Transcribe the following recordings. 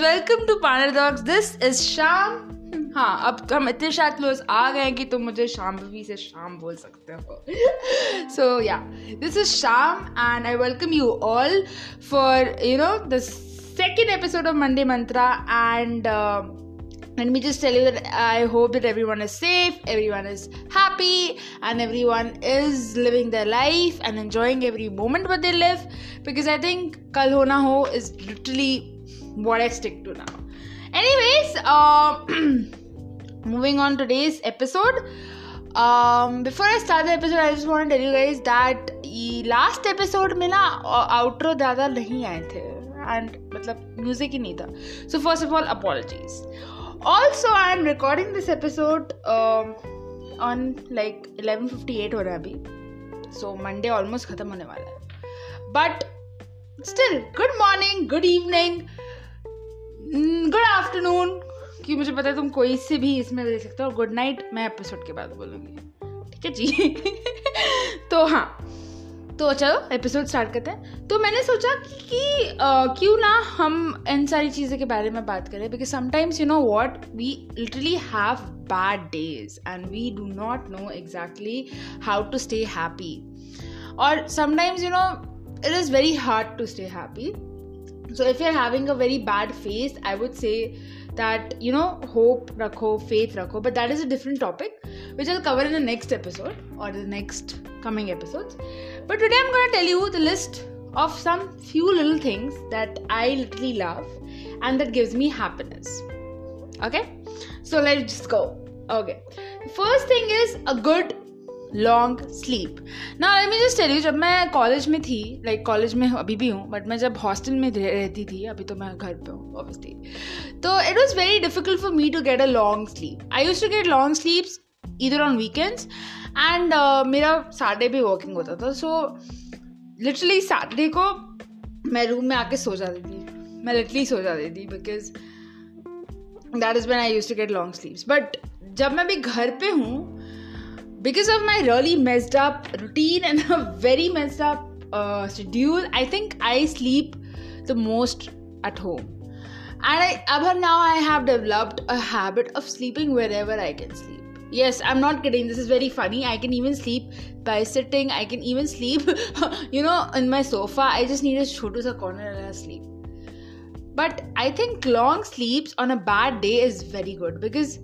guys, welcome to Panel Dogs. This is Sham. हाँ अब तो हम इतने शायद क्लोज आ गए हैं कि तुम मुझे शाम भी से शाम बोल सकते हो so yeah this is Sham and I welcome you all for you know the episode of Monday Mantra and uh, let me just tell you that I hope that everyone is safe, everyone is happy, and everyone is living their life and enjoying every moment what they live because I think Kal Ho Na Ho is literally what I stick to now. Anyways, uh, moving on today's episode um, before I start the episode, I just want to tell you guys that last episode में ना outro ज़्यादा नहीं आए थे and मतलब music ही नहीं था so first of all apologies also I am recording this episode um, on like 11:58 हो रहा है अभी so Monday almost ख़त्म होने वाला है but still good morning good evening good afternoon कि मुझे पता है तुम कोई से भी इसमें दे सकते हो और गुड नाइट मैं एपिसोड के बाद बोलूँगी। ठीक है जी? तो हाँ तो चलो एपिसोड स्टार्ट करते हैं। तो मैंने सोचा कि क्यों ना हम इन सारी चीज़ों के बारे में बात करें because sometimes you know what we literally have bad days and we do not know exactly how to stay happy और sometimes you know it is very hard to stay happy so if you're having a very bad phase i would say that you know hope rakho faith rakho. But that is a different topic which i'll cover in the next episode or the next coming episodes. But today i'm going to tell you the list of some few little things that i literally love and that gives me happiness. Okay? So let's just go. Okay. First thing is a good long sleep ना I me just tell you जब मैं college में थी like like, college में अभी भी हूँ but मैं जब हॉस्टल में रहती थी अभी तो मैं घर पे हूँ ऑब्वियसली तो it was very difficult for me to get a long sleep I use to get long sleeps इधर ऑन वीकेंड्स एंड मेरा सैटरडे भी वर्किंग होता था सो लिटरली सैटरडे को मैं रूम में आके सो जाती थी। मैं लिटरली सो जाती थी because that is when I use to get long sleeps but जब मैं भी घर पे हूँ because of my really messed up routine and a very messed up uh, schedule, I think I sleep the most at home. And I, above now, I have developed a habit of sleeping wherever I can sleep. Yes, I'm not kidding. This is very funny. I can even sleep by sitting. I can even sleep, you know, in my sofa. I just need a chotu corner and I sleep. But I think long sleeps on a bad day is very good because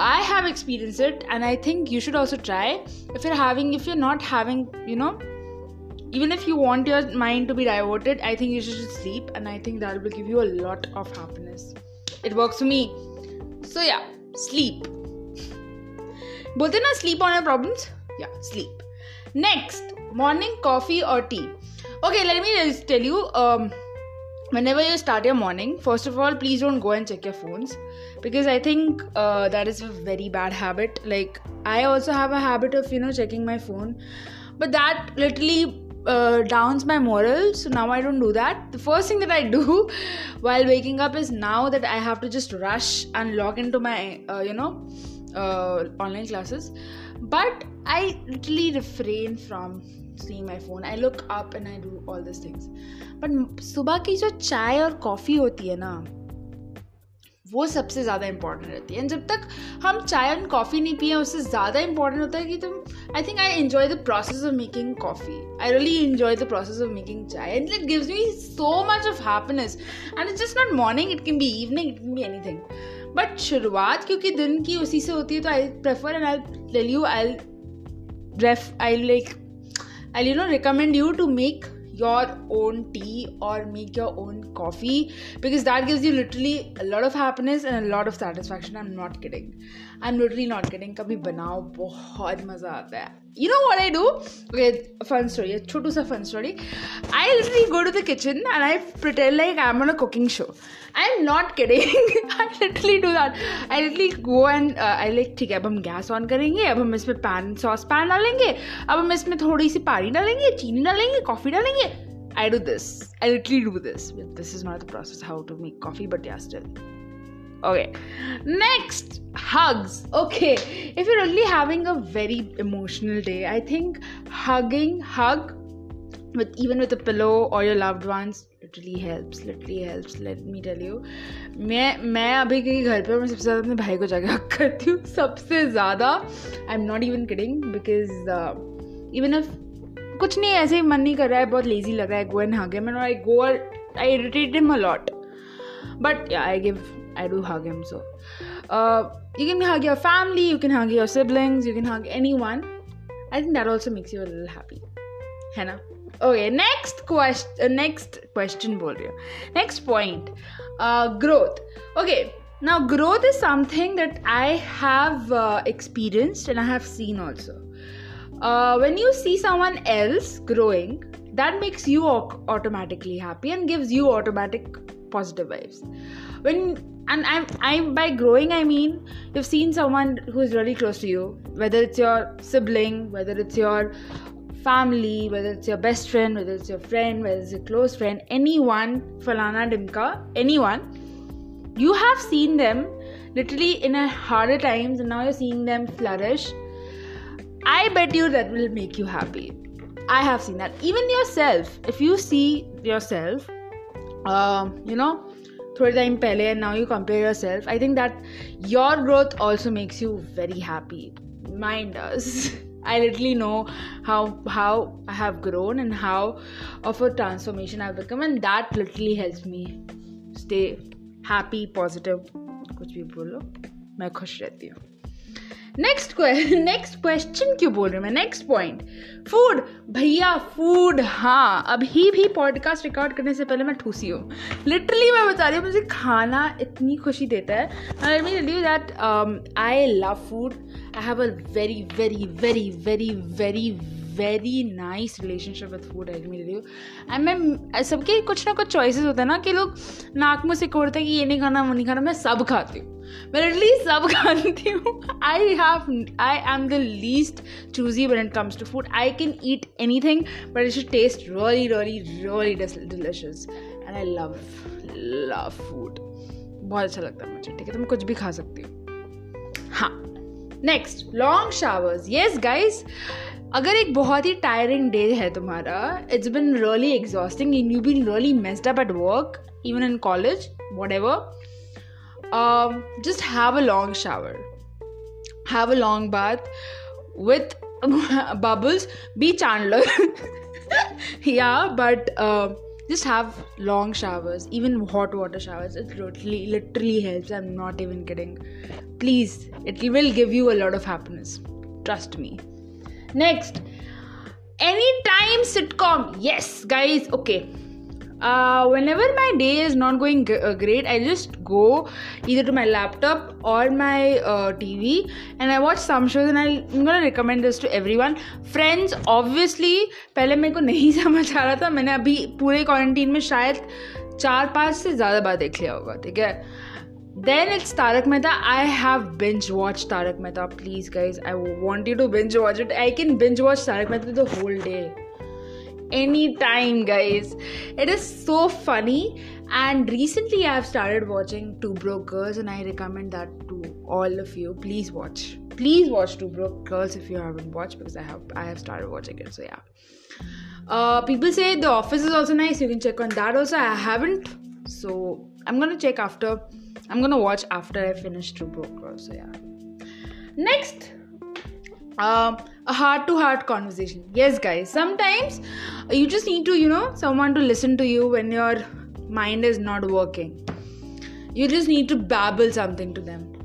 I have experienced it, and I think you should also try. If you're having, if you're not having, you know, even if you want your mind to be diverted, I think you should just sleep, and I think that will give you a lot of happiness. It works for me. So yeah, sleep. बोलते ना sleep on your problems? Yeah, sleep. Next, morning coffee or tea. Okay, let me tell you. Um, whenever you start your morning, first of all, please don't go and check your phones because I think uh, that is a very bad habit. Like, I also have a habit of, you know, checking my phone, but that literally uh, downs my morale. So now I don't do that. The first thing that I do while waking up is now that I have to just rush and log into my, uh, you know, online classes. But I literally refrain from seeing my phone. I look up and I do all these things. But सुबह की जो चाय और coffee होती है ना, वो सबसे ज़्यादा इंपॉर्टेंट रहती है एंड जब तक हम चाय एंड कॉफ़ी नहीं पिए, उससे ज़्यादा इंपॉर्टेंट होता है कि तुम I think I enjoy the process of making coffee I really enjoy the process of making chai and it gives me so much of happiness and it's just not morning it can be evening it can be anything but शुरुआत, क्योंकि दिन की उसी से होती है तो I prefer and I tell you I ref I like I you know recommend you to make your own tea or make your own coffee because that gives you literally a lot of happiness and a lot of satisfaction. I'm not kidding. I'm literally not kidding. कभी बनाओ बहुत मज़ा आता है know what I do? Okay, fun story. A chotu sa fun story. I literally go to the kitchen and I pretend like I'm on a cooking show. I'm not kidding. I literally do that. I literally go and uh, I like ठीक है अब हम gas on करेंगे अब हम इसमें pan sauce pan डालेंगे अब हम इसमें थोड़ी सी पानी डालेंगे चीनी डालेंगे कॉफ़ी डालेंगे I do this. I literally do this. This is not the process how to make coffee, but yeah, still. Okay. Next, hugs. Okay. If you're really having a very emotional day, I think hugging, hug with even with a pillow or your loved ones literally helps literally helps let me tell you मैं मैं अभी कहीं घर पे मैं सबसे ज़्यादा अपने भाई को जाके हक करती हूँ सबसे ज़्यादा I am not even kidding because even if कुछ नहीं ऐसे ही मन नहीं कर रहा है बहुत लेजी लग है go and hug him I go I irritate him a lot but I give I do hug him so you can hug your family you can hug your siblings you can hug anyone i think that also makes you a little happy है ना next question uh, next question बोल रही हूँ uh, growth okay now growth is something that i have uh, experienced and i have seen also uh, when you see someone else growing that makes you automatically happy and gives you automatic positive vibes when and I'm, I'm by growing i mean you've seen someone who's really close to you whether it's your sibling whether it's your family, whether it's your best friend, whether it's your friend, whether it's a close friend, anyone, Falana Dimka, anyone, you have seen them literally in a harder times and now you're seeing them flourish. I bet you that will make you happy. I have seen that. Even yourself, if you see yourself, uh, you know, through time pehle and now you compare yourself, I think that your growth also makes you very happy. Mine does. I literally know how how I have grown and how of a transformation I've become, and that literally helps me stay happy, positive. कुछ भी बोलो मैं खुश रहती हूँ next next question क्यों बोल रही हूँ मैं? नेक्स्ट पॉइंट फ़ूड भैया फ़ूड हाँ अभी भी पॉडकास्ट रिकॉर्ड करने से पहले मैं ठूसी हूँ। लिटरली मैं बता रही हूँ मुझे खाना इतनी खुशी देता है। I mean that I love food I have a very very very very very, very nice relationship with food I me you and मैं सबके कुछ ना कुछ चॉइसेस होते हैं ना कि लोग नाक में से कोड़ते हैं कि ये नहीं खाना, वो नहीं खाना, मैं सब खाती हूँ। मैं लिटरली सब खाती हूँ। I have I am the least choosy one it comes to food I can eat anything but it should taste really really really delicious and I love love food बहुत अच्छा लगता है मुझे, ठीक है? तो मैं कुछ भी खा सकती हूँ। हाँ next long showers yes guys अगर एक बहुत ही टायरिंग डे है तुम्हारा it's been really exhausting in you been really messed up at work even in college whatever just have a long shower have a long bath with bubbles be Chandler yeah but just have long showers even hot water showers it's literally help I am not even kidding please it will give you a lot of happiness trust me next any time sitcom yes guys okay whenever my day is not going great I just go इधर to my laptop और my T V and I watch some shows and I in recommend this to everyone friends obviously पहले मेरे को नहीं समझ आ रहा था। मैंने अभी पूरे क्वारंटीन में शायद चार पाँच से ज़्यादा बार देख लिया होगा, ठीक है? Then it's Tarak Mehta. I have binge watched Tarak Mehta. Please, guys, I want you to binge watch it. I can binge watch Tarak Mehta the whole day. Anytime, guys. It is so funny. And recently, I have started watching Two Broke Girls, and I recommend that to all of you. Please watch. Please watch Two Broke Girls if you haven't watched, because I have I have started watching it. So yeah. Uh, people say The Office is also nice. You can check on that also. I haven't, so I'm gonna check after I'm gonna watch after I finish Two Broke Girls. So yeah. Next, um, a heart-to-heart conversation. Yes, guys. Sometimes you just need to, you know, someone to listen to you when your mind is not working. You just need to babble something to them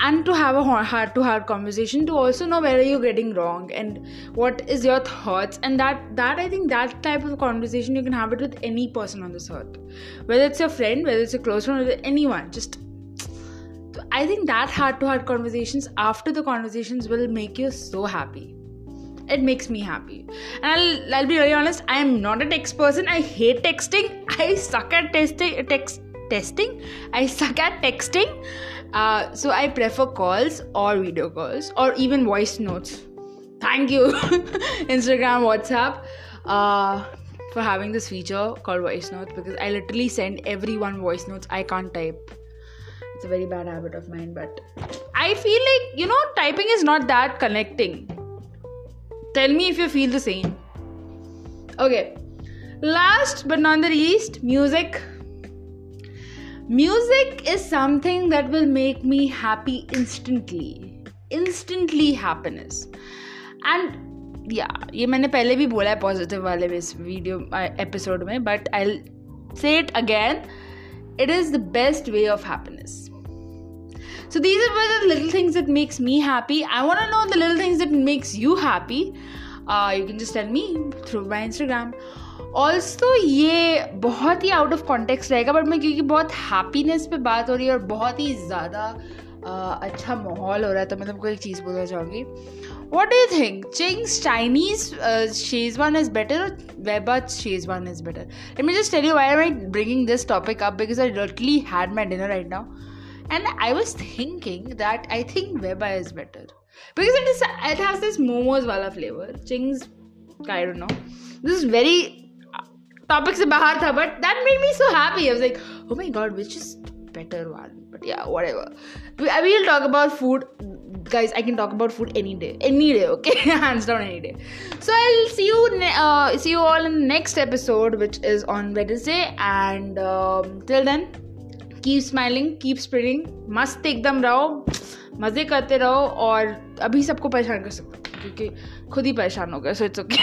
and to have a heart to heart conversation to also know where you're getting wrong and what is your thoughts. And that that i think that type of conversation you can have it with any person on this earth. Whether it's your friend whether it's a close friend or anyone just i think that heart to heart conversations after the conversations will make you so happy. It makes me happy. And I'll, I'll be really honest i am not a text person. I hate texting. I suck at testing text testing i suck at texting uh, so I prefer calls or video calls or even voice notes. Thank you, Instagram, WhatsApp, uh, for having this feature called voice notes because I literally send everyone voice notes. I can't type. It's a very bad habit of mine, but I feel like you know, typing is not that connecting. Tell me if you feel the same. Okay, last but not the least music music is something that will make me happy instantly instantly happiness and या ये मैंने पहले भी बोला है positive वाले इस video episode में but I say it again it is the best way of happiness so these are the little things that makes me happy i want to know the little things that makes you happy uh, you can just tell me through my instagram Also ये बहुत ही out of context रहेगा but मैं क्योंकि बहुत happiness पे बात हो रही है और बहुत ही ज़्यादा अच्छा माहौल हो रहा है तो मैं तुमको एक चीज़ बोलना चाहूँगी। What do you think ching's chinese schezwan is better और Veeba schezwan is better let me just tell you why am I bringing this topic up because I literally had my dinner right now and I was thinking that I think Weba is better. Because it is, it has this momos wala flavor. Ching's, I don't know. This is very topic से बाहर था but that made me so happy I was like oh my god which is better one but yeah whatever I will talk about food guys I can talk about food any day any day okay hands down any day so I will see you see you all in next episode which is on Wednesday and till then keep smiling keep spring मस्त एकदम रहो, मज़े करते रहो और अभी सबको परेशान कर सकते क्योंकि खुद ही परेशान हो गए so it's okay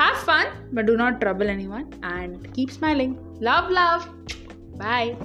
have fun but do not trouble anyone and keep smiling love love bye